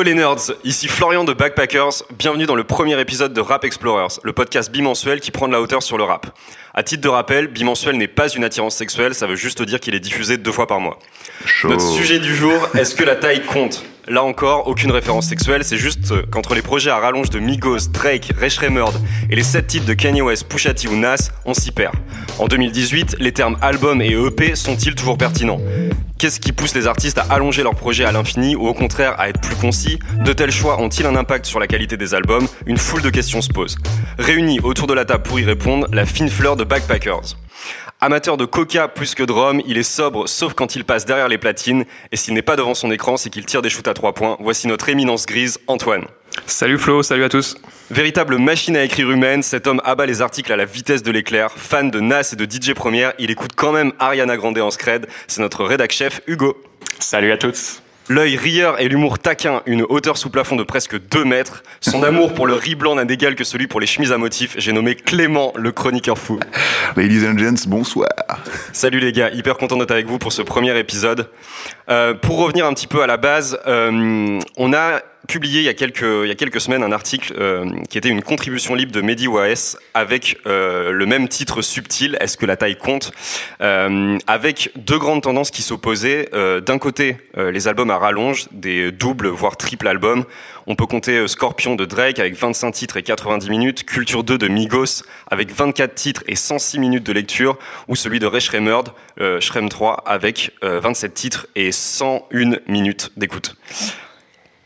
Yo les nerds, ici Florian de Backpackers, bienvenue dans le premier épisode de Rap Explorers, le podcast bimensuel qui prend de la hauteur sur le rap. À titre de rappel, bimensuel n'est pas une attirance sexuelle, ça veut juste dire qu'il est diffusé deux fois par mois. Notre sujet du jour, est-ce que la taille compte? Là encore, aucune référence sexuelle, c'est juste qu'entre les projets à rallonge de Migos, Drake, Ray et les 7 titres de Kanye West, Pusha T ou Nas, on s'y perd. En 2018, les termes album et EP sont-ils toujours pertinents? Qu'est-ce qui pousse les artistes à allonger leurs projets à l'infini ou au contraire à être plus concis? De tels choix ont-ils un impact sur la qualité des albums? Une foule de questions se posent. Réunis autour de la table pour y répondre, la fine fleur de Backpackers. Amateur de coca plus que de rhum, il est sobre sauf quand il passe derrière les platines. Et s'il n'est pas devant son écran, c'est qu'il tire des shoots à trois points. Voici notre éminence grise, Antoine. Salut Flo, salut à tous. Véritable machine à écrire humaine, cet homme abat les articles à la vitesse de l'éclair. Fan de Nas et de DJ Première, il écoute quand même Ariana Grande en scred. C'est notre rédac chef Hugo. Salut à tous. L'œil rieur et l'humour taquin, une hauteur sous plafond de presque 2 mètres. Son amour pour le riz blanc n'a d'égal que celui pour les chemises à motifs. J'ai nommé Clément, le chroniqueur fou. Ladies and gents, bonsoir. Salut les gars, hyper content d'être avec vous pour ce premier épisode. Euh, pour revenir un petit peu à la base, euh, on a publié il y a quelques, il y a quelques semaines un article euh, qui était une contribution libre de Mehdi Waes avec euh, le même titre subtil, Est-ce que la taille compte? Euh, Avec deux grandes tendances qui s'opposaient. Euh, D'un côté, euh, les albums à rallonge, des doubles voire triples albums. On peut compter euh, Scorpion de Drake avec 25 titres et 90 minutes, Culture 2 de Migos avec 24 titres et 106 minutes de lecture, ou celui de Ray Shremmerd, euh, Shrem 3 avec euh, 27 titres et 101 minutes d'écoute.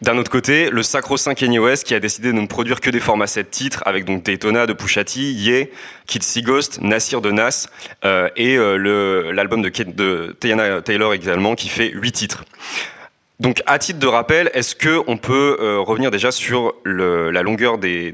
D'un autre côté, le sacro-saint Kanye qui a décidé de ne produire que des formats 7 titres avec donc Daytona de Pusha T, Ye, Kid See Ghost, Nasir de Nas euh, et euh, l'album de, de Tiana Taylor également qui fait 8 titres. Donc à titre de rappel, est-ce que on peut euh, revenir déjà sur la longueur des,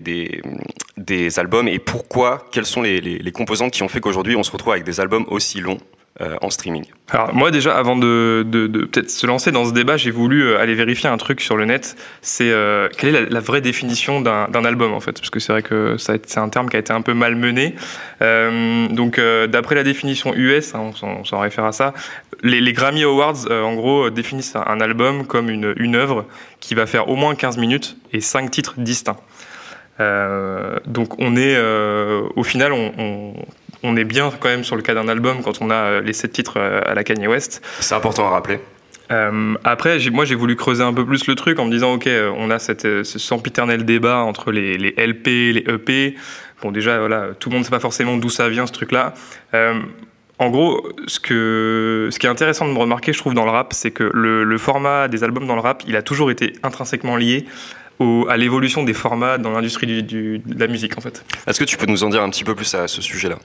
albums et pourquoi, quelles sont les composantes qui ont fait qu'aujourd'hui on se retrouve avec des albums aussi longs? Euh, en streaming Alors moi déjà, avant de, peut-être se lancer dans ce débat, j'ai voulu euh, aller vérifier un truc sur le net. C'est euh, quelle est la, vraie définition d'un album en fait, parce que c'est vrai que c'est un terme qui a été un peu malmené. Euh, donc d'après la définition US, hein, on s'en- réfère à ça, les, Grammy Awards en gros définissent un, album comme une, œuvre qui va faire au moins 15 minutes et 5 titres distincts. Donc on est au final on- on est bien quand même sur le cas d'un album quand on a euh, les sept titres euh, à la Kanye West. C'est important à rappeler. Euh, après, moi j'ai voulu creuser un peu plus le truc en me disant ok, on a cette, ce sempiternel débat entre les, les LP, les EP. Bon déjà voilà, tout le monde ne sait pas forcément d'où ça vient ce truc-là. Euh, en gros, ce, que, ce qui est intéressant de me remarquer, je trouve, dans le rap, c'est que le, le format des albums dans le rap, il a toujours été intrinsèquement lié au, à l'évolution des formats dans l'industrie du- du- de la musique, en fait. Est-ce que tu peux nous en dire un petit peu plus à ce sujet-là?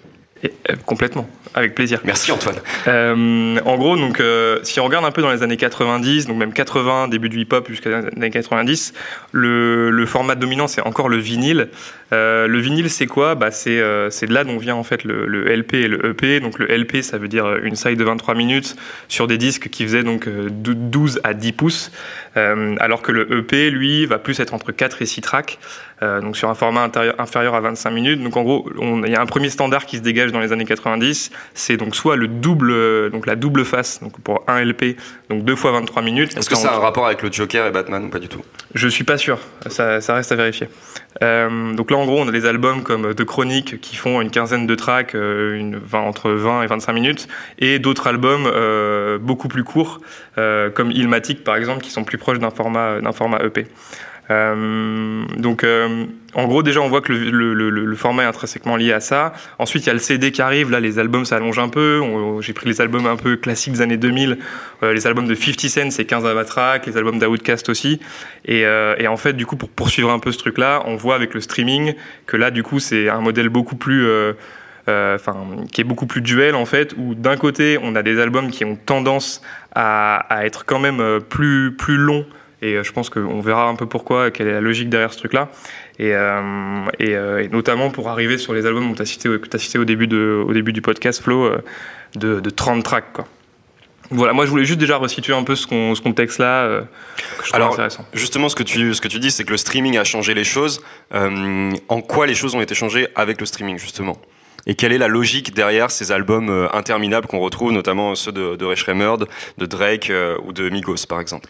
Et, euh, complètement, avec plaisir. Merci Antoine. Euh, en gros, donc, euh, si on regarde un peu dans les années 90, donc même 80, début du hip-hop jusqu'à les années 90, le, le format dominant c'est encore le vinyle. Le vinyle, c'est quoi? Bah, c'est, c'est de là dont vient en fait le, le LP et le EP. Donc le LP, ça veut dire une side de 23 minutes sur des disques qui faisaient donc euh, 12 à 10 pouces, alors que le EP, lui, va plus être entre 4 et 6 tracks, donc sur un format inférieur à 25 minutes. Donc en gros, il y a un premier standard qui se dégage dans les années 90, c'est donc soit le double, donc la double face, donc pour un LP, donc deux fois 23 minutes. Est-ce que ça a un rapport avec le Joker et Batman ou pas du tout? Je suis pas sûr, ça, ça reste à vérifier. Euh, donc là, en gros, on a des albums comme The Chronic qui font une quinzaine de tracks, euh, une, 20 entre 20 et 25 minutes, et d'autres albums euh, beaucoup plus courts, euh, comme Ilmatic par exemple, qui sont plus proches d'un format, d'un format EP. Donc, en gros, déjà, on voit que le, format est intrinsèquement lié à ça. Ensuite, il y a le CD qui arrive. Là, les albums s'allongent un peu. J'ai pris les albums un peu classiques des années 2000. Euh, les albums de 50 Cent, c'est 15 à track. Les albums d'Outcast aussi. Et, euh, et en fait, du coup, pour poursuivre un peu ce truc-là, on voit avec le streaming que là, du coup, c'est un modèle beaucoup plus... euh, enfin, qui est beaucoup plus duel en fait, où d'un côté on a des albums qui ont tendance à, à être quand même plus plus longs, et euh, je pense qu'on verra un peu pourquoi, quelle est la logique derrière ce truc-là, et, euh, et, euh, et notamment pour arriver sur les albums que tu as cité, au début de, au début du podcast, Flo, euh, de, de 30 tracks quoi. Voilà, moi je voulais juste déjà resituer un peu ce, con- ce contexte-là, Alors, intéressant. Justement, ce que tu, ce que tu dis, c'est que le streaming a changé les choses. En quoi les choses ont été changées avec le streaming, justement? Et quelle est la logique derrière ces albums interminables qu'on retrouve, notamment ceux de, de Ray de Drake ou de Migos, par exemple?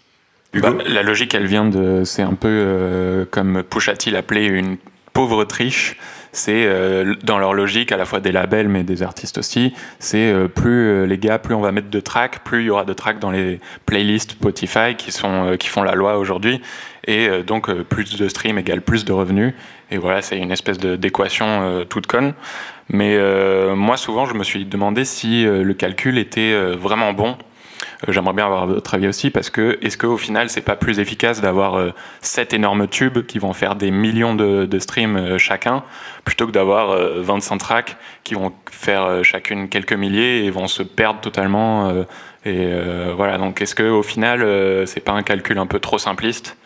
Bah, la logique, elle vient de. C'est un peu euh, comme Pusha T l'appelait une pauvre triche. C'est euh, dans leur logique, à la fois des labels, mais des artistes aussi. C'est euh, plus les gars, plus on va mettre de tracks, plus il y aura de tracks dans les playlists Spotify qui, sont, qui font la loi aujourd'hui. Et donc, plus de streams égale plus de revenus. Et voilà, c'est une espèce d'équation toute conne. Mais moi, souvent, je me suis demandé si le calcul était vraiment bon j'aimerais bien avoir votre avis aussi parce que est-ce qu'au final c'est pas plus efficace d'avoir euh, sept énormes tubes qui vont faire des millions de, de streams euh, chacun plutôt que d'avoir 25 tracks qui vont faire chacune quelques milliers et vont se perdre totalement et voilà donc est-ce que au final c'est pas un calcul un peu trop simpliste?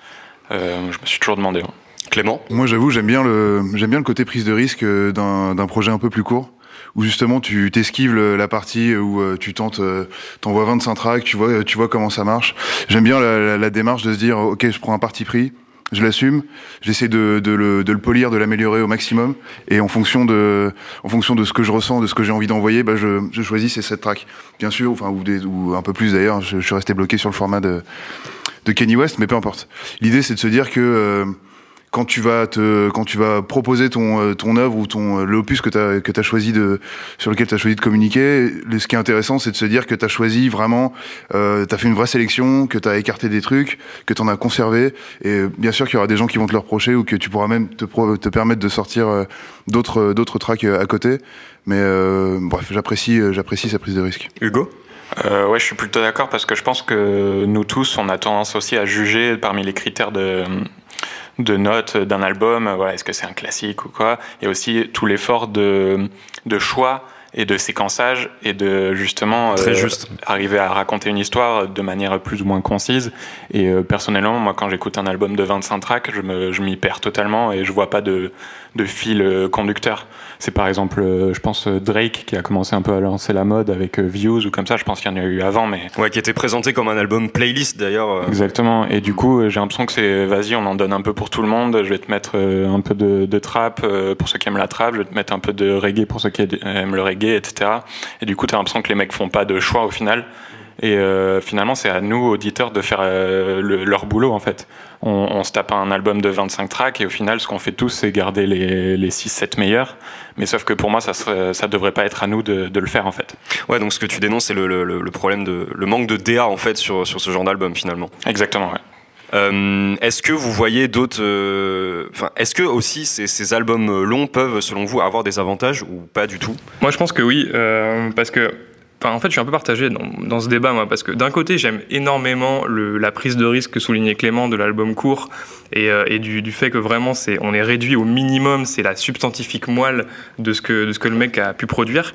Je me suis toujours demandé. Hein. Clément? Moi j'avoue j'aime bien le j'aime bien le côté prise de risque d'un projet un peu plus court où justement tu t'esquives la partie où euh, tu tentes, euh, t'envoies 25 tracks, tu vois, tu vois comment ça marche. J'aime bien la, démarche de se dire, ok, je prends un parti pris, je l'assume, j'essaie de, de, le, de, le, polir, de l'améliorer au maximum, et en fonction de, en fonction de ce que je ressens, de ce que j'ai envie d'envoyer, bah je, je choisis ces 7 tracks. Bien sûr, enfin ou, des, ou un peu plus d'ailleurs. Je, je, suis resté bloqué sur le format de, de Kenny West, mais peu importe. L'idée c'est de se dire que euh, quand tu vas te quand tu vas proposer ton euh, ton œuvre ou ton euh, l'opus que tu as que tu choisi de sur lequel tu as choisi de communiquer ce qui est intéressant c'est de se dire que tu as choisi vraiment euh, tu as fait une vraie sélection que tu as écarté des trucs que tu en as conservé. Et bien sûr qu'il y aura des gens qui vont te le reprocher ou que tu pourras même te te permettre de sortir euh, d'autres d'autres tracks à côté. Mais bref j'apprécie j'apprécie sa prise de risque. Hugo? Euh, ouais, je suis plutôt d'accord parce que je pense que nous tous, on a tendance aussi à juger parmi les critères de, de notes d'un album, voilà, est-ce que c'est un classique ou quoi, et aussi tout l'effort de, de choix et de séquençage et de justement Très euh, juste. arriver à raconter une histoire de manière plus ou moins concise. Et euh, personnellement, moi, quand j'écoute un album de 25 tracks, je m'y je perds totalement et je vois pas de, de fil euh, conducteur. C'est par exemple, euh, je pense, euh, Drake qui a commencé un peu à lancer la mode avec Views ou comme ça. Je pense qu'il y en a eu avant, mais. Ouais, qui était présenté comme un album playlist d'ailleurs. Exactement. Et du coup, j'ai l'impression que c'est, vas-y, on en donne un peu pour tout le monde. Je vais te mettre un peu de, de trap pour ceux qui aiment la trap. Je vais te mettre un peu de reggae pour ceux qui aiment le reggae, etc. Et du coup, t'as l'impression que les mecs font pas de choix au final. Et euh, finalement, c'est à nous, auditeurs, de faire euh, leur boulot, en fait. On, on, se tape un album de 25 tracks et au final, ce qu'on fait tous, c'est garder les, les 6-7 meilleurs. Mais sauf que pour moi, ça ne ça devrait pas être à nous de, de, le faire, en fait. Ouais, donc ce que tu dénonces, c'est le, le, le, problème de le manque de DA, en fait, sur, sur ce genre d'album, finalement. Exactement, ouais. Euh, est-ce que vous voyez d'autres. Euh, enfin, est-ce que aussi ces, ces, albums longs peuvent, selon vous, avoir des avantages ou pas du tout? Moi, je pense que oui, euh, parce que En fait, je suis un peu partagé dans, dans ce débat, moi, parce que d'un côté, j'aime énormément le, la prise de risque que soulignait Clément de l'album court et, euh, et du, du, fait que vraiment, c'est, on est réduit au minimum, c'est la substantifique moelle de ce que, de ce que le mec a pu produire.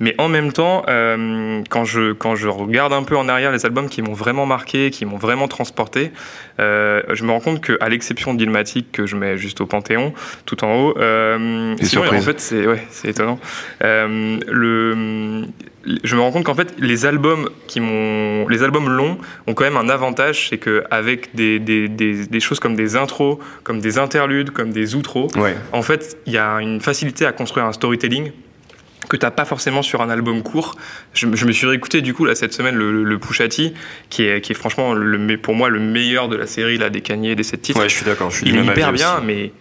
Mais en même temps, euh, quand, je, quand je regarde un peu en arrière les albums qui m'ont vraiment marqué, qui m'ont vraiment transporté, euh, je me rends compte qu'à l'exception d'Ilmatic, que je mets juste au Panthéon, tout en haut, euh, sinon, en fait, c'est ouais, étonnant. Euh, le, je me rends compte qu'en fait, les albums, qui m'ont, les albums longs ont quand même un avantage, c'est qu'avec des, des, des, des, choses comme des intros, comme des interludes, comme des outros, ouais. en fait, il y a une facilité à construire un storytelling que t'as pas forcément sur un album court. Je, je, me suis réécouté du coup là cette semaine le, le, le Pushati, qui est, qui est franchement le, pour moi le meilleur de la série là des Kanye des sept titres. Ouais, je suis d'accord. Il est hyper bien, aussi. mais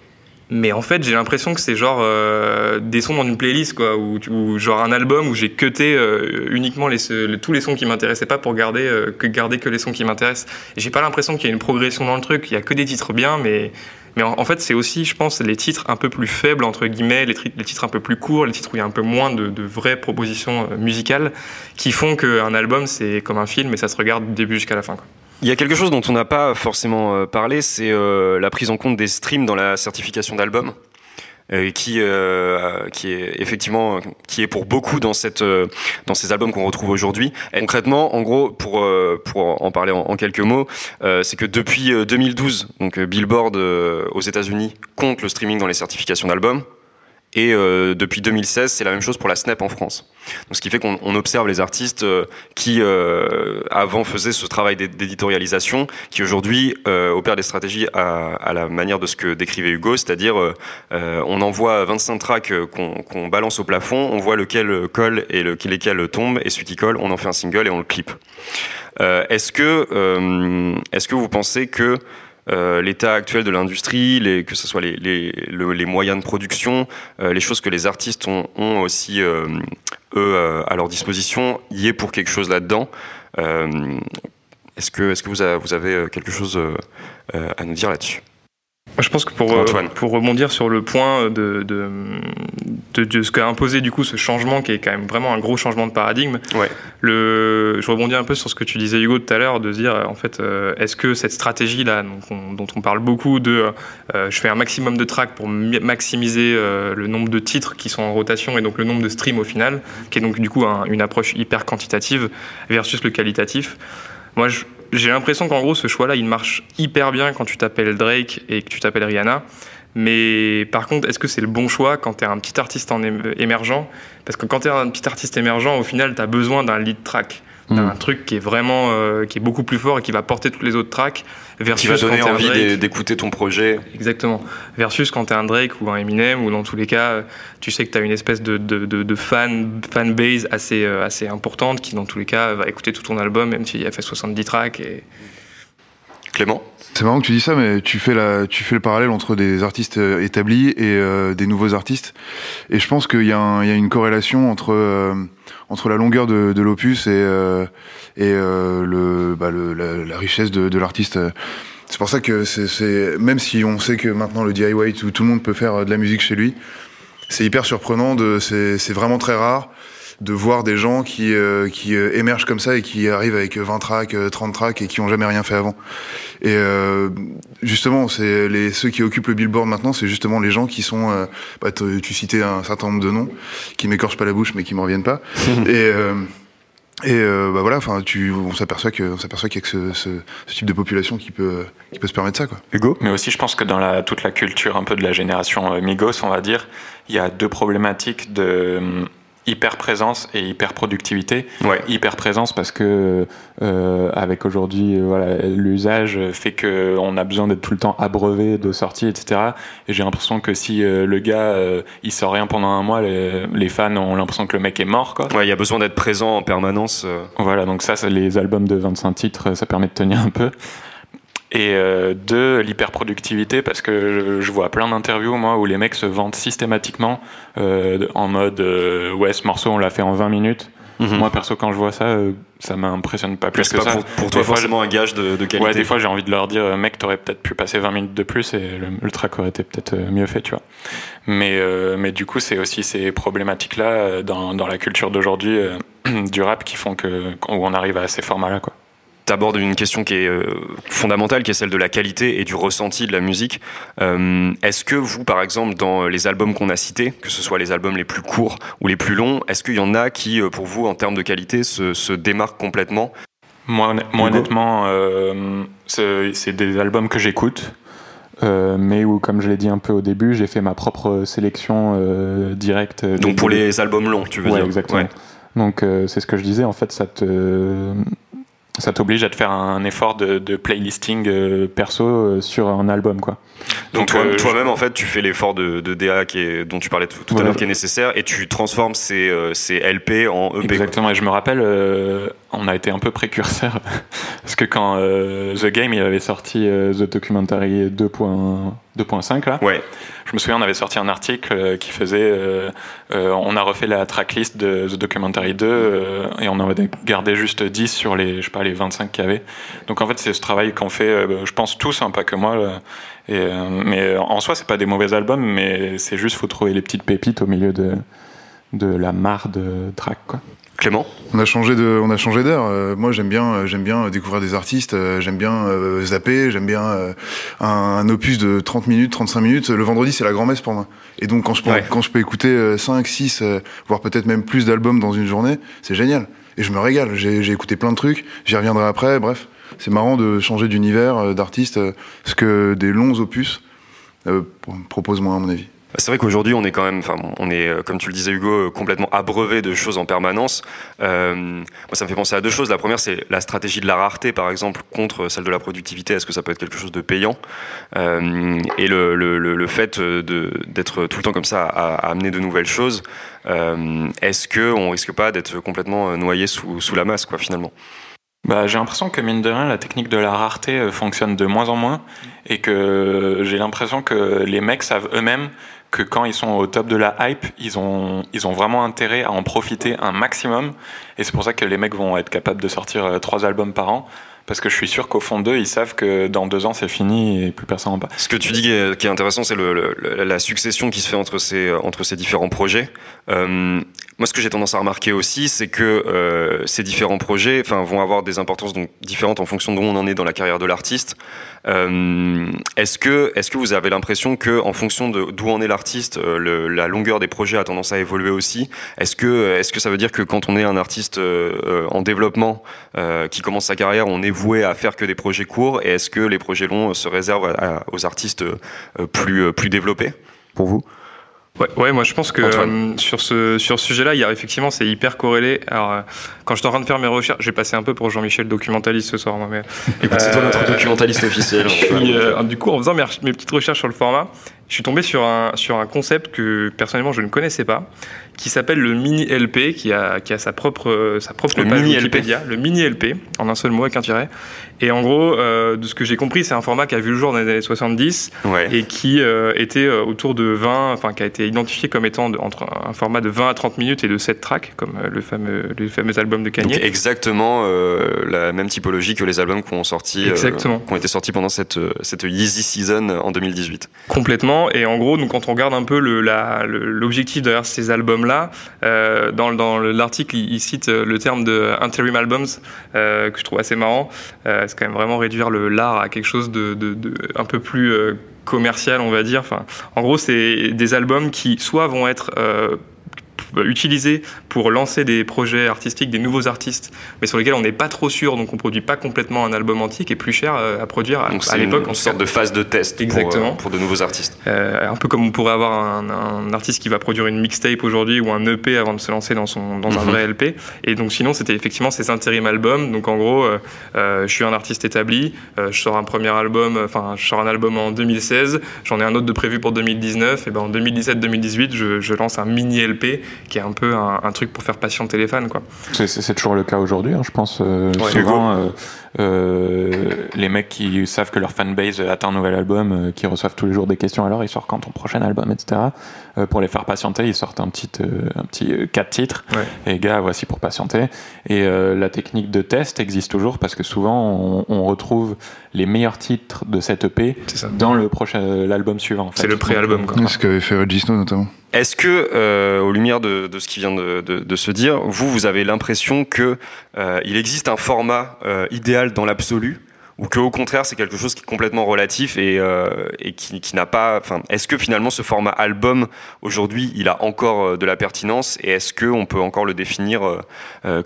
mais en fait j'ai l'impression que c'est genre euh, des sons dans une playlist quoi, ou, ou genre un album où j'ai cuté euh, uniquement les, les, tous les sons qui m'intéressaient pas pour garder euh, que garder que les sons qui m'intéressent. J'ai pas l'impression qu'il y a une progression dans le truc. Il y a que des titres bien, mais mais en, fait, c'est aussi, je pense, les titres un peu plus faibles, entre guillemets, les, titres un peu plus courts, les titres où il y a un peu moins de, vraies propositions euh, musicales, qui font qu'un album, c'est comme un film et ça se regarde du début jusqu'à la fin. Il y a quelque chose dont on n'a pas forcément euh, parlé, c'est euh, la prise en compte des streams dans la certification d'album. Euh, qui euh, qui est effectivement qui est pour beaucoup dans cette euh, dans ces albums qu'on retrouve aujourd'hui. Concrètement, en gros, pour pour en parler en, en quelques mots, c'est que depuis 2012, donc Billboard aux États-Unis compte le streaming dans les certifications d'albums Et euh, depuis 2016, c'est la même chose pour la Snap en France. Donc, ce qui fait qu'on observe les artistes euh, qui euh, avant faisaient ce travail d'éditorialisation, qui aujourd'hui euh, opèrent des stratégies à, à, la manière de ce que décrivait Hugo, c'est-à-dire on envoie 25 tracks qu'on balance au plafond, on voit lequel colle et le, lesquels tombe, et celui qui colle, on en fait un single et on le clip. est-ce que, est-ce que vous pensez que euh, l'état actuel de l'industrie, que ce soit les, les, les, moyens de production, euh, les choses que les artistes ont, aussi, euh, eux, à leur disposition, y est pour quelque chose là-dedans. est-ce que, est -ce que vous, vous avez quelque chose à nous dire là-dessus? Je pense que pour, euh, pour rebondir sur le point de, de, de, ce qu'a imposé du coup ce changement qui est quand même vraiment un gros changement de paradigme, ouais. le, je rebondis un peu sur ce que tu disais Hugo tout à l'heure, de dire en fait euh, est-ce que cette stratégie là dont on parle beaucoup de euh, je fais un maximum de tracks pour maximiser le nombre de titres qui sont en rotation et donc le nombre de streams au final, qui est donc du coup une approche hyper quantitative versus le qualitatif. Moi j'ai l'impression qu'en gros, ce choix-là, il marche hyper bien quand tu t'appelles Drake et que tu t'appelles Rihanna. Mais par contre, est-ce que c'est le bon choix quand tu es un petit artiste en émergent? Parce que quand tu es un petit artiste émergent, au final, tu as besoin d'un lead track. Mm. un truc qui est vraiment euh, qui est beaucoup plus fort et qui va porter tous les autres tracks versus qui va donner envie d'écouter ton projet. Exactement. Versus quand tu es un Drake ou un Eminem ou dans tous les cas tu sais que tu as une espèce de, de, de, fan fan base assez euh, assez importante qui dans tous les cas va écouter tout ton album même s'il a fait 70 tracks et Clément c'est marrant que tu dis ça, mais tu fais, la, tu fais le parallèle entre des artistes euh, établis et des nouveaux artistes. Et je pense qu'il y, y, a une corrélation entre entre la longueur de, de l'opus et, euh, et euh, le, bah, le, la, richesse de, de l'artiste. C'est pour ça que c'est même si on sait que maintenant le DIY tout, tout le monde peut faire de la musique chez lui, c'est hyper surprenant. C'est vraiment très rare de voir des gens qui, euh, qui euh, émergent comme ça et qui arrivent avec 20 tracks, 30 tracks et qui ont jamais rien fait avant. Et euh, justement, c'est les ceux qui occupent le billboard maintenant, c'est justement les gens qui sont. Euh, bah, tu citais un certain nombre de noms qui m'écorchent pas la bouche, mais qui m'en reviennent pas. et et euh, bah voilà, enfin, tu, on s'aperçoit que, on s'aperçoit qu'il y a que ce, ce, ce, type de population qui peut, qui peut se permettre ça, quoi. Hugo? Mais aussi, je pense que dans la, toute la culture un peu de la génération Migos, on va dire, il y a deux problématiques de hyper présence et hyper productivité. Ouais. Hyper présence parce que euh, avec aujourd'hui euh, voilà l'usage fait que on a besoin d'être tout le temps abreuvé de sorties etc. Et j'ai l'impression que si euh, le gars euh, il sort rien pendant un mois, les, les fans ont l'impression que le mec est mort quoi. Ouais, il y a besoin d'être présent en permanence. Euh. Voilà donc ça, ça les albums de 25 titres ça permet de tenir un peu et euh, de l'hyperproductivité parce que je, vois plein d'interviews moi où les mecs se vendent systématiquement euh, en mode euh, ouais ce morceau on l'a fait en 20 minutes. Mhm. moi perso quand je vois ça euh, ça m'impressionne pas plus que pas ça. pour, pour toi forcément un gage de, de, qualité. Ouais des fois j'ai envie de leur dire mec t'aurais peut-être pu passer 20 minutes de plus et le, le track aurait été peut-être mieux fait tu vois. Mais mais du coup c'est aussi ces problématiques là dans, dans la culture d'aujourd'hui du rap qui font que où on arrive à ces formats là quoi abordes une question qui est euh, fondamentale, qui est celle de la qualité et du ressenti de la musique. Euh, est-ce que vous, par exemple, dans les albums qu'on a cités, que ce soit les albums les plus courts ou les plus longs, est-ce qu'il y en a qui, euh, pour vous, en termes de qualité, se, se démarquent complètement? Moi, honnêtement, euh, c'est des albums que j'écoute. Euh, mais où, comme je l'ai dit un peu au début, j'ai fait ma propre sélection euh, directe. Donc pour les albums longs, tu veux ouais, dire? Exactement. Ouais. Donc c'est ce que je disais, en fait, ça te ça t'oblige à te faire un effort de, de playlisting euh, perso euh, sur un album quoi. Donc, toi, euh, toi-même en fait tu fais l'effort de, de DA qui est, dont tu parlais tout, tout voilà. à l'heure qui est nécessaire et tu transformes ces, ces LP en EP. Exactement quoi. et je me rappelle on a été un peu précurseur parce que quand The Game il avait sorti The Documentary 2.5 là. Ouais. Je me souviens on avait sorti un article qui faisait on a refait la tracklist de The Documentary 2 et on en avait gardé juste 10 sur les je sais pas les 25 qu'il y avait. Donc en fait c'est ce travail qu'on fait je pense tous hein, pas que moi et, euh, mais en soi, c'est pas des mauvais albums, mais c'est juste faut trouver les petites pépites au milieu de, de la mare de track, quoi. Clément On a changé de, on a changé d'air. Euh, moi, j'aime bien, euh, j'aime bien découvrir des artistes. Euh, j'aime bien euh, zapper. J'aime bien euh, un, un, opus de 30 minutes, 35 minutes. Le vendredi, c'est la grand-messe pour moi. Et donc, quand je peux, ouais. quand je peux écouter 5, 6, voire peut-être même plus d'albums dans une journée, c'est génial. Et je me régale. J'ai écouté plein de trucs. J'y reviendrai après. Bref c'est marrant de changer d'univers, euh, d'artiste, euh, ce que des longs opus euh, proposent moins à mon avis. C'est vrai qu'aujourd'hui, on est quand même, enfin, on est, euh, comme tu le disais Hugo, euh, complètement abreuvé de choses en permanence. Euh, moi, ça me fait penser à deux choses. La première, c'est la stratégie de la rareté, par exemple, contre celle de la productivité. Est-ce que ça peut être quelque chose de payant? Et le, fait d'être tout le temps comme ça à, amener de nouvelles choses, est-ce que on risque pas d'être complètement noyé sous, sous la masse, quoi, finalement? Bah, j'ai l'impression que mine de rien, la technique de la rareté fonctionne de moins en moins et que j'ai l'impression que les mecs savent eux-mêmes que quand ils sont au top de la hype, ils ont, ils ont vraiment intérêt à en profiter un maximum. Et c'est pour ça que les mecs vont être capables de sortir euh, trois albums par an. Parce que je suis sûr qu'au fond d'eux, ils savent que dans deux ans, c'est fini et plus personne en parle. Ce que tu dis qui est, intéressant, c'est la succession qui se fait entre ces, entre ces différents projets. Euh, moi, ce que j'ai tendance à remarquer aussi, c'est que euh, ces différents projets vont avoir des importances donc, différentes en fonction d'où on en est dans la carrière de l'artiste. Euh, est-ce que, est que vous avez l'impression que, en fonction d'où en est l'artiste, euh, la longueur des projets a tendance à évoluer aussi? Est-ce que, est que ça veut dire que quand on est un artiste euh, en développement euh, qui commence sa carrière, on est voué à faire que des projets courts? Et est-ce que les projets longs se réservent à, aux artistes plus, plus développés? Pour vous? Ouais, ouais, moi je pense que euh, sur ce, sur ce sujet-là, il y a effectivement, c'est hyper corrélé. Alors, euh, quand je suis en train de faire mes recherches, j'ai passé un peu pour Jean-Michel documentaliste ce soir. Moi, mais, Écoute, c'est toi notre documentaliste officiel. Euh, du coup, en faisant mes, mes, petites recherches sur le format, je suis tombé sur un, sur un concept que personnellement je ne connaissais pas, qui s'appelle le mini LP, qui a, qui a sa propre, sa propre le page mini Wikipédia, LP. le mini LP, en un seul mot avec un tiret. Et en gros, euh, de ce que j'ai compris, c'est un format qui a vu le jour dans les années 70 ouais. et qui euh, était euh, autour de 20, enfin qui a été identifié comme étant de, entre un format de 20 à 30 minutes et de 7 tracks, comme le fameux, le fameux album de Kanye. Donc exactement euh, la même typologie que les albums qui ont sorti, qui ont été sortis pendant cette, cette Yeezy Season en 2018. Complètement. Et en gros, donc, quand on regarde un peu l'objectif derrière ces albums-là, euh, dans, l'article, il, cite le terme de interim albums, euh, que je trouve assez marrant. Euh, c'est quand même vraiment réduire l'art à quelque chose de, un peu plus euh, commercial, on va dire. Enfin, en gros, c'est des albums qui soit vont être euh, utilisés pour lancer des projets artistiques, des nouveaux artistes, mais sur lesquels on n'est pas trop sûr, donc on produit pas complètement un album entier qui est plus cher à produire à, donc à l'époque. Une sorte de phase de test Exactement. Pour, pour, de nouveaux artistes. Euh, un peu comme on pourrait avoir un, un artiste qui va produire une mixtape aujourd'hui ou un EP avant de se lancer dans, son, dans mm -hmm. un vrai LP. Et donc sinon, c'était effectivement ces intérim albums. Donc en gros, euh, euh, je suis un artiste établi, euh, je sors un premier album, enfin je sors un album en 2016, j'en ai un autre de prévu pour 2019, et ben en 2017-2018, je, je, lance un mini LP qui est un peu un, un truc pour faire patienter les fans. quoi. C'est toujours le cas aujourd'hui, hein, je pense. Euh, Ouais, souvent, euh, euh, les mecs qui savent que leur fanbase attend un nouvel album, euh, qui reçoivent tous les jours des questions, alors il sort quand ton prochain album, etc. Euh, pour les faire patienter, ils sortent un petit, euh, un petit 4 titres. Ouais. Et gars, voici pour patienter. Et euh, la technique de test existe toujours parce que souvent on, on retrouve les meilleurs titres de cette EP dans le prochain l'album suivant. En fait. C'est le pré-album. C'est ce qu'avait fait Reggie Snow notamment. Est-ce que, euh, aux lumières de, ce qui vient de, se dire, vous, vous avez l'impression que euh, il existe un format euh, idéal dans l'absolu, ou que au contraire c'est quelque chose qui est complètement relatif et, euh, qui, n'a pas. Enfin, est-ce que finalement ce format album aujourd'hui, il a encore de la pertinence et est-ce que on peut encore le définir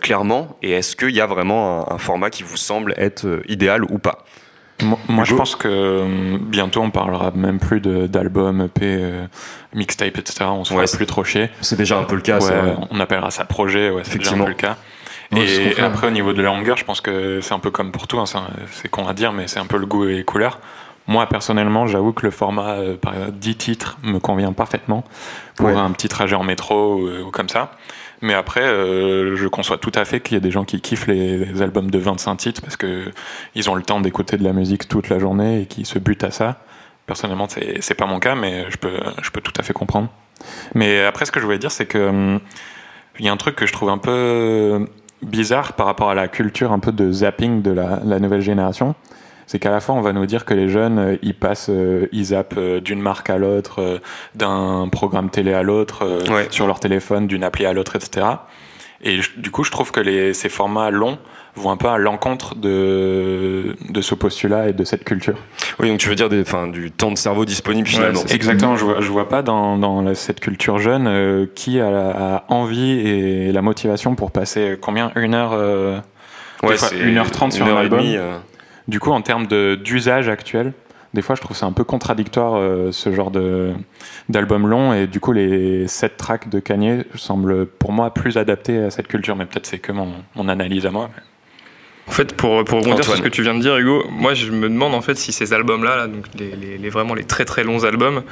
clairement et est-ce qu'il y a vraiment un, format qui vous semble être idéal ou pas? Moi, moi je pense que euh, bientôt on parlera même plus d'album, EP, euh, mixtape, etc. On se ouais, plus trop chier. C'est déjà un peu le cas. Ouais, on appellera ça projet, ouais, c'est déjà un peu le cas. et, après, au niveau de la longueur, je pense que c'est un peu comme pour tout, hein, c'est con à dire, mais c'est un peu le goût et les couleurs. Moi, personnellement, j'avoue que le format euh, par 10 titres me convient parfaitement pour un petit trajet en métro ou, ou comme ça. Mais après, euh, je conçois tout à fait qu'il y a des gens qui kiffent les, albums de 25 titres parce que ils ont le temps d'écouter de la musique toute la journée et qui se butent à ça. Personnellement, c'est pas mon cas, mais je peux, je peux tout à fait comprendre. Mais après, ce que je voulais dire, c'est que hum, il y a un truc que je trouve un peu bizarre par rapport à la culture un peu de zapping de la nouvelle génération c'est qu'à la fois on va nous dire que les jeunes euh, ils passent euh, ils zappent euh, d'une marque à l'autre euh, d'un programme télé à l'autre euh, ouais. sur leur téléphone d'une appli à l'autre etc et du coup je trouve que les, ces formats longs vont un peu à l'encontre de, de ce postulat et de cette culture. Oui, donc tu veux dire des, fin, du temps de cerveau disponible finalement. Ouais, exactement, je vois, je vois pas dans, dans la, cette culture jeune euh, qui a, envie et la motivation pour passer combien? Une heure Ouais, une heure trente sur un album. Demie, euh... Du coup, en termes d'usage actuel, des fois je trouve c'est un peu contradictoire ce genre d'album long et du coup les sept tracks de Kanye semblent pour moi plus adaptés à cette culture mais peut-être c'est que mon analyse à moi. En fait, pour, pour rebondir sur ce que tu viens de dire, Hugo, moi je me demande en fait si ces albums-là, là, donc les, les, vraiment les très très longs albums,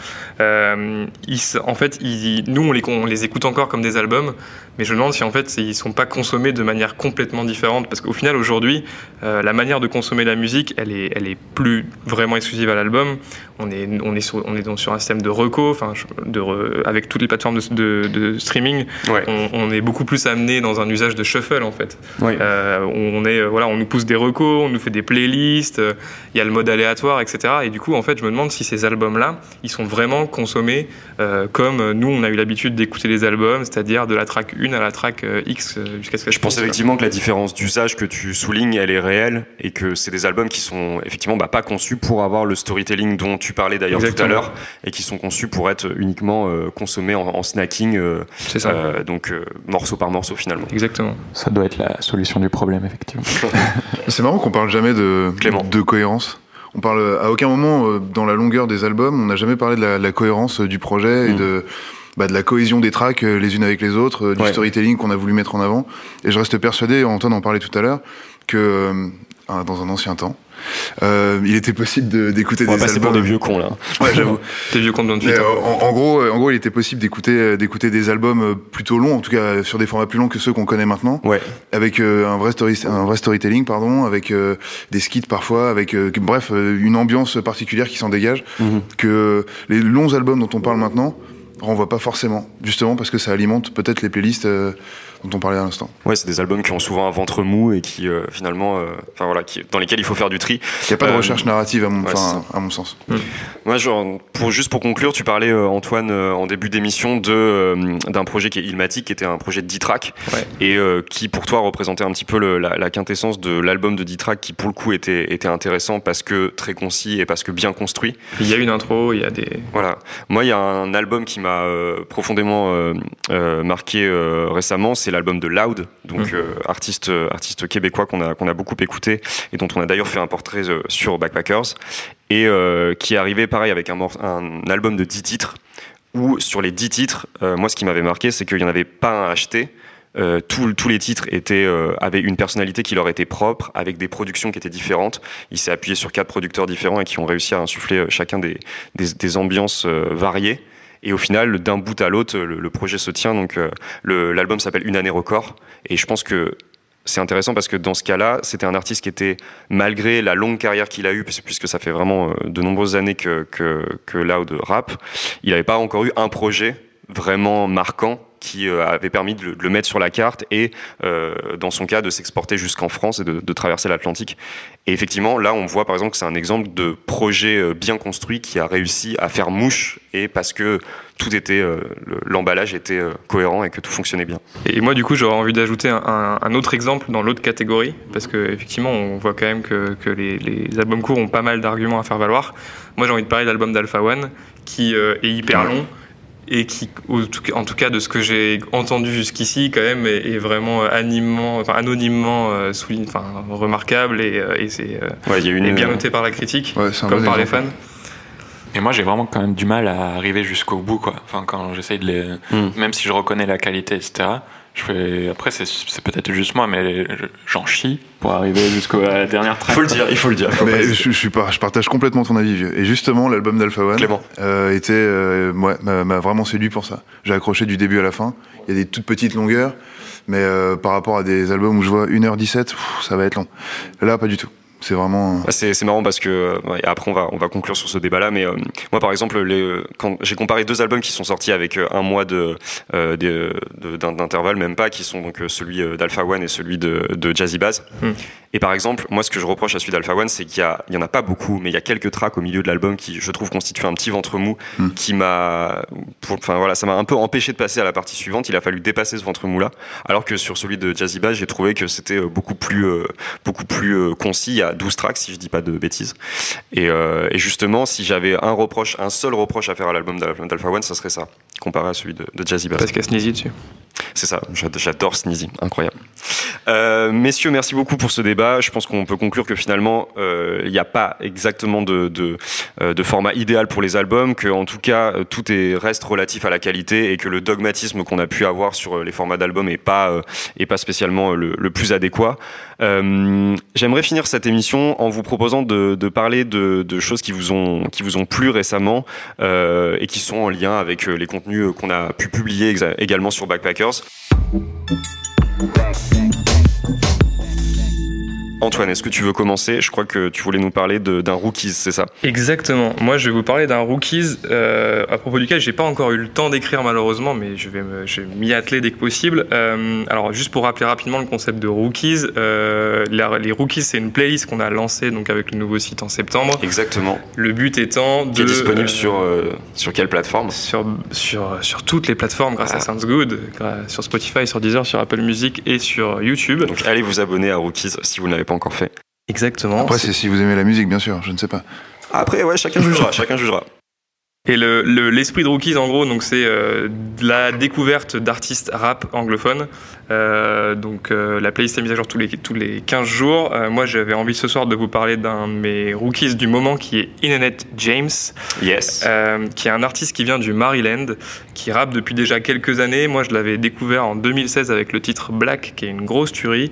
euh, ils, en fait, ils, nous on les, on les écoute encore comme des albums, mais je me demande si en fait ils sont pas consommés de manière complètement différente, parce qu'au final aujourd'hui, euh, la manière de consommer la musique, elle est, elle est plus vraiment exclusive à l'album. On est, on est sur, on est donc sur un système de reco, enfin, de avec toutes les plateformes de, de, streaming, on, on, est beaucoup plus amené dans un usage de shuffle en fait. Euh, on est voilà on nous pousse des recos, on nous fait des playlists, euh, il y a le mode aléatoire, etc. Et du coup, en fait, je me demande si ces albums-là, ils sont vraiment consommés euh, comme nous, on a eu l'habitude d'écouter les albums, c'est-à-dire de la track 1 à la track euh, X jusqu'à ce que je pense effectivement que la différence d'usage que tu soulignes, elle est réelle et que c'est des albums qui sont effectivement bah, pas conçus pour avoir le storytelling dont tu parlais d'ailleurs tout à l'heure et qui sont conçus pour être uniquement consommés en, snacking, donc morceau par morceau finalement. Exactement. Ça doit être la solution du problème effectivement. C'est marrant qu'on parle jamais de, de cohérence. On parle à aucun moment euh, dans la longueur des albums, on n'a jamais parlé de la, cohérence euh, du projet et mm. de, bah, de la cohésion des tracks euh, les unes avec les autres, du storytelling qu'on a voulu mettre en avant. Et je reste persuadé, Antoine en parlait tout à l'heure, que dans un ancien temps, euh, il était possible d'écouter des albums. pour des vieux cons là. Ouais, j'avoue. des vieux cons de 28 ans. En, en, gros, en gros, il était possible d'écouter d'écouter des albums plutôt longs, en tout cas sur des formats plus longs que ceux qu'on connaît maintenant. Ouais. Avec euh, un vrai story, un vrai storytelling, pardon, avec euh, des skits parfois, avec bref une ambiance particulière qui s'en dégage. Mhm. Que les longs albums dont on parle maintenant renvoient pas forcément, justement parce que ça alimente peut-être les playlists dont on parlait à l'instant. Ouais, c'est des albums qui ont souvent un ventre mou et qui euh, finalement, euh, enfin voilà, qui, dans lesquels il faut faire du tri. Il n'y a pas de euh, recherche narrative à mon, à mon sens. Mm. Moi, genre, pour juste pour conclure, tu parlais Antoine en début d'émission de d'un projet qui est Ilmatic, qui était un projet de 10 tracks et qui pour toi représentait un petit peu le, la, quintessence de l'album de 10 tracks qui pour le coup était était intéressant parce que très concis et parce que bien construit. Il y a une intro, il y a des voilà. Moi, il y a un album qui m'a profondément marqué récemment, c'est l'album de Loud, donc mmh. euh, artiste, euh, artiste québécois qu'on a, qu'on a beaucoup écouté et dont on a d'ailleurs fait un portrait euh, sur Backpackers, et qui est arrivé pareil avec un, un album de 10 titres, où sur les 10 titres, moi ce qui m'avait marqué, c'est qu'il n'y en avait pas un acheté. tous les titres étaient, avaient une personnalité qui leur était propre, avec des productions qui étaient différentes. Il s'est appuyé sur quatre producteurs différents et qui ont réussi à insuffler chacun des, des, des ambiances variées. Et au final, d'un bout à l'autre, le, projet se tient. Donc, euh, l'album s'appelle Une année record. Et je pense que c'est intéressant parce que dans ce cas-là, c'était un artiste qui était, malgré la longue carrière qu'il a eue, puisque ça fait vraiment euh, de nombreuses années que, que, que Loud rap, il n'avait pas encore eu un projet vraiment marquant qui euh, avait permis de le, mettre sur la carte et, euh, dans son cas, de s'exporter jusqu'en France et de, traverser l'Atlantique. Et effectivement, là, on voit par exemple que c'est un exemple de projet euh, bien construit qui a réussi à faire mouche et parce que tout était, l'emballage était cohérent et que tout fonctionnait bien. Et moi, du coup, j'aurais envie d'ajouter un, autre exemple dans l'autre catégorie parce qu'effectivement, on voit quand même que, les, les, albums courts ont pas mal d'arguments à faire valoir. Moi, j'ai envie de parler de l'album d'Alpha One qui est hyper long et qui, en tout cas de ce que j'ai entendu jusqu'ici, quand même, est, vraiment animement, enfin, anonymement euh, souligné, enfin, remarquable et, euh, et c'est euh, bien noté par la critique, comme par les fans. Et moi, j'ai vraiment quand même du mal à arriver jusqu'au bout, quoi. Enfin, quand j'essaye de les, hmm. même si je reconnais la qualité, etc. Je fais... Après, c'est, peut-être juste moi, mais j'en chie pour arriver jusqu'à la dernière track. Il faut le dire, il faut le dire. mais je, je, je, partage complètement ton avis, vieux. Et justement, l'album d'Alpha One euh, était, euh, m'a vraiment séduit pour ça. J'ai accroché du début à la fin. Il y a des toutes petites longueurs, mais euh, par rapport à des albums où je vois 1h17, ça va être long. Là, pas du tout. C'est vraiment. C'est, marrant parce que après on va on va conclure sur ce débat-là, mais euh, moi par exemple les, quand j'ai comparé deux albums qui sont sortis avec euh, un mois de, euh, d'intervalle, même pas, qui sont donc celui d'Alpha One et celui de, de Jazzy Bass. Hmm. Et par exemple, moi, ce que je reproche à celui d'Alpha One, c'est qu'il y, y en a pas beaucoup, mais il y a quelques tracks au milieu de l'album qui, je trouve, constituent un petit ventre mou, hmm. qui m'a, enfin voilà, ça m'a un peu empêché de passer à la partie suivante. Il a fallu dépasser ce ventre mou là, alors que sur celui de Jazzy Bass, j'ai trouvé que c'était beaucoup plus, beaucoup plus concis. Il y a 12 tracks, si je dis pas de bêtises. Et, et justement, si j'avais un reproche, un seul reproche à faire à l'album d'Alpha One, ça serait ça, comparé à celui de, de Jazzy Bass. Parce qu'il y a Sneezy dessus. C'est ça, j'adore Sneezy, incroyable. Euh, messieurs, merci beaucoup pour ce débat. Je pense qu'on peut conclure que finalement, euh, il n'y a pas exactement de, de, euh, de, format idéal pour les albums, que en tout cas, tout est, reste relatif à la qualité et que le dogmatisme qu'on a pu avoir sur les formats d'albums n'est pas, est pas spécialement le, le plus adéquat. J'aimerais finir cette émission en vous proposant de, parler de, choses qui vous ont, qui vous ont plu récemment et qui sont en lien avec les contenus qu'on a pu publier également sur Backpackers. Antoine, est-ce que tu veux commencer? Je crois que tu voulais nous parler d'un Rookies, c'est ça? Exactement. Moi, je vais vous parler d'un Rookies euh, à propos duquel j'ai pas encore eu le temps d'écrire malheureusement, mais je vais m'y atteler dès que possible. Euh, alors, juste pour rappeler rapidement le concept de Rookies, euh, les Rookies, c'est une playlist qu'on a lancée donc avec le nouveau site en septembre. Exactement. Le but étant de qui est disponible sur sur quelle plateforme? Sur sur sur toutes les plateformes grâce à ah. Sounds Good, sur Spotify, sur Deezer, sur Apple Music et sur YouTube. Donc, allez vous abonner à Rookies si vous n'avez pas encore fait. Exactement. Après, c'est si vous aimez la musique, bien sûr, je ne sais pas. Après, ouais, chacun jugera, chacun jugera. Et l'esprit le, de Rookies, en gros, donc c'est euh, la découverte d'artistes rap anglophones. Euh, donc euh, la playlist est mise à jour tous les, tous les 15 jours. moi, j'avais envie ce soir de vous parler d'un de mes rookies du moment qui est Inanet James. Yes. qui est un artiste qui vient du Maryland, qui rappe depuis déjà quelques années. Moi, je l'avais découvert en 2016 avec le titre Black, qui est une grosse tuerie.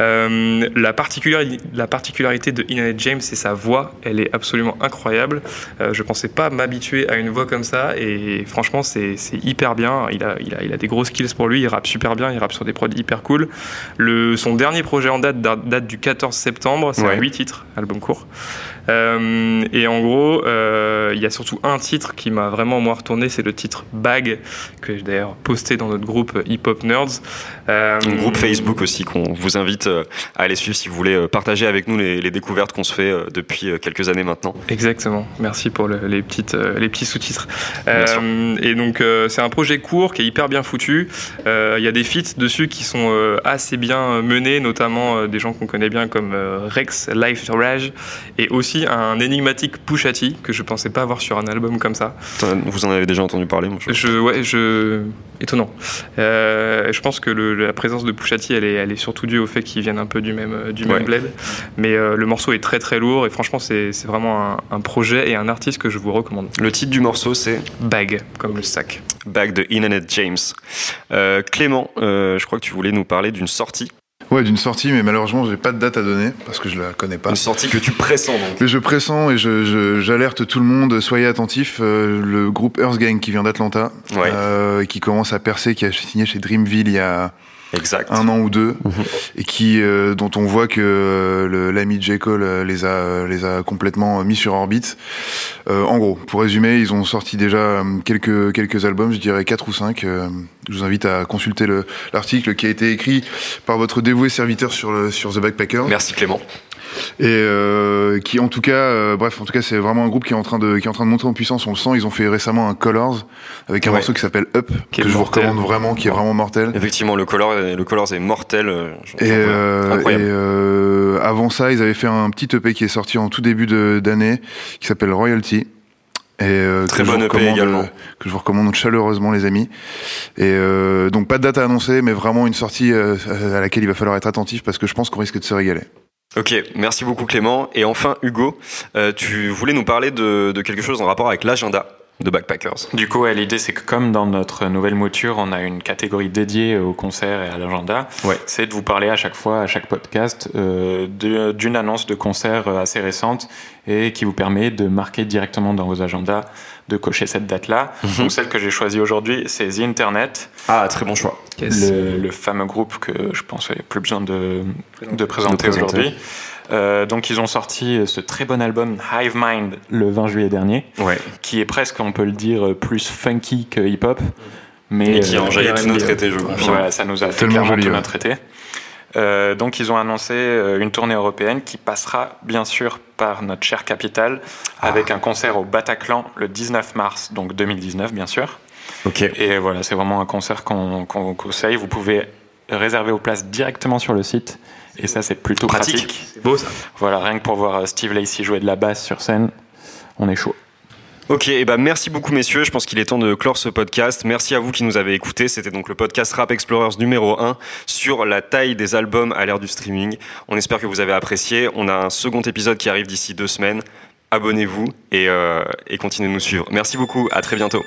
Euh, la, particularité, la particularité de Inanet James, c'est sa voix. Elle est absolument incroyable. Euh, je pensais pas m'habituer à une voix comme ça et franchement, c'est hyper bien. Il a, il, a, il a des gros skills pour lui. Il rappe super bien. Il rappe sur des prods hyper cool. Le, son dernier projet en date date du 14 septembre. C'est un 8 titres, album court. Euh, et en gros, il y a surtout un titre qui m'a vraiment moi retourné, c'est le titre Bag, que j'ai d'ailleurs posté dans notre groupe Hip Hop Nerds. Euh, un groupe Facebook aussi qu'on vous invite à aller suivre si vous voulez partager avec nous les, découvertes qu'on se fait depuis quelques années maintenant. Exactement. Merci pour les petites les petits sous-titres. et donc c'est un projet court qui est hyper bien foutu. Il y a des feats dessus qui sont assez bien menés, notamment des gens qu'on connaît bien comme Rex Life Rage et aussi un énigmatique Pushati que je pensais pas avoir sur un album comme ça. Vous en avez déjà entendu parler je... ouais, je... Étonnant. Euh, je pense que la présence de Pushati, elle est, elle est surtout due au fait qu'ils viennent un peu du même, du même bled. Mais euh, le morceau est très très lourd et franchement, c'est vraiment un, projet et un artiste que je vous recommande. Le titre du morceau, c'est Bag, comme le sac. Bag de Inanet James. Euh, Clément, je crois que tu voulais nous parler d'une sortie Ouais, d'une sortie, mais malheureusement, j'ai pas de date à donner parce que je la connais pas. Une sortie que tu pressens donc. Mais je pressens et j'alerte je, tout le monde, soyez attentifs. Euh, le groupe Earth Gang qui vient d'Atlanta, euh, qui commence à percer, qui a signé chez Dreamville il y a exact. un an ou deux, mhm. et qui euh, dont on voit que euh, l'ami J Cole euh, les a les a complètement mis sur orbite. en gros, pour résumer, ils ont sorti déjà quelques quelques albums, je dirais quatre ou cinq. je vous invite à consulter l'article qui a été écrit par votre dévoué serviteur sur le, sur The Backpacker. Merci Clément et euh, qui en tout cas euh, bref en tout cas c'est vraiment un groupe qui est en train de qui est en train de monter en puissance on le sent ils ont fait récemment un Colors avec un morceau qui s'appelle Up que je vous recommande vraiment qui est vraiment mortel effectivement le Colors le Colors est mortel euh, et, euh, et avant ça ils avaient fait un petit EP qui est sorti en tout début d'année qui s'appelle Royalty et euh, Très bon EP également. que je vous recommande chaleureusement les amis. Et euh, donc pas de date à annoncer, mais vraiment une sortie à laquelle il va falloir être attentif parce que je pense qu'on risque de se régaler. Ok, merci beaucoup Clément. Et enfin Hugo, euh, tu voulais nous parler de, de, quelque chose en rapport avec l'agenda de Backpackers. Du coup, l'idée c'est que comme dans notre nouvelle mouture, on a une catégorie dédiée au concert et à l'agenda, ouais. c'est de vous parler à chaque fois, à chaque podcast, euh, d'une annonce de concert assez récente et qui vous permet de marquer directement dans vos agendas de cocher cette date-là. Mhm. Donc celle que j'ai choisie aujourd'hui, c'est The Internet. Ah, très bon choix. Le, fameux groupe que je pense qu'il n'y a plus besoin de, de présenter, aujourd'hui. Euh, donc ils ont sorti ce très bon album Hive Mind le 20 juillet dernier, ouais. qui est presque, on peut le dire, plus funky que hip-hop. Mais, Et qui a enjaillé tous nos traités, je confirme. Voilà, ça nous a fait clairement tous nos traités. Euh, donc ils ont annoncé euh, une tournée européenne qui passera bien sûr par notre chère capitale ah. avec un concert au Bataclan le 19 mars, donc 2019 bien sûr. Ok. Et voilà, c'est vraiment un concert qu'on vous conseille. Vous pouvez réserver vos places directement sur le site. Et ça, c'est plutôt pratique. C'est beau ça. Voilà, rien que pour voir euh, Steve Lacey jouer de la basse sur scène, on est chaud. Ok, et bah merci beaucoup messieurs, je pense qu'il est temps de clore ce podcast. Merci à vous qui nous avez écoutés, c'était donc le podcast Rap Explorers numéro 1 sur la taille des albums à l'ère du streaming. On espère que vous avez apprécié, on a un second épisode qui arrive d'ici deux semaines. Abonnez-vous et, euh, et continuez de nous suivre. Merci beaucoup, à très bientôt.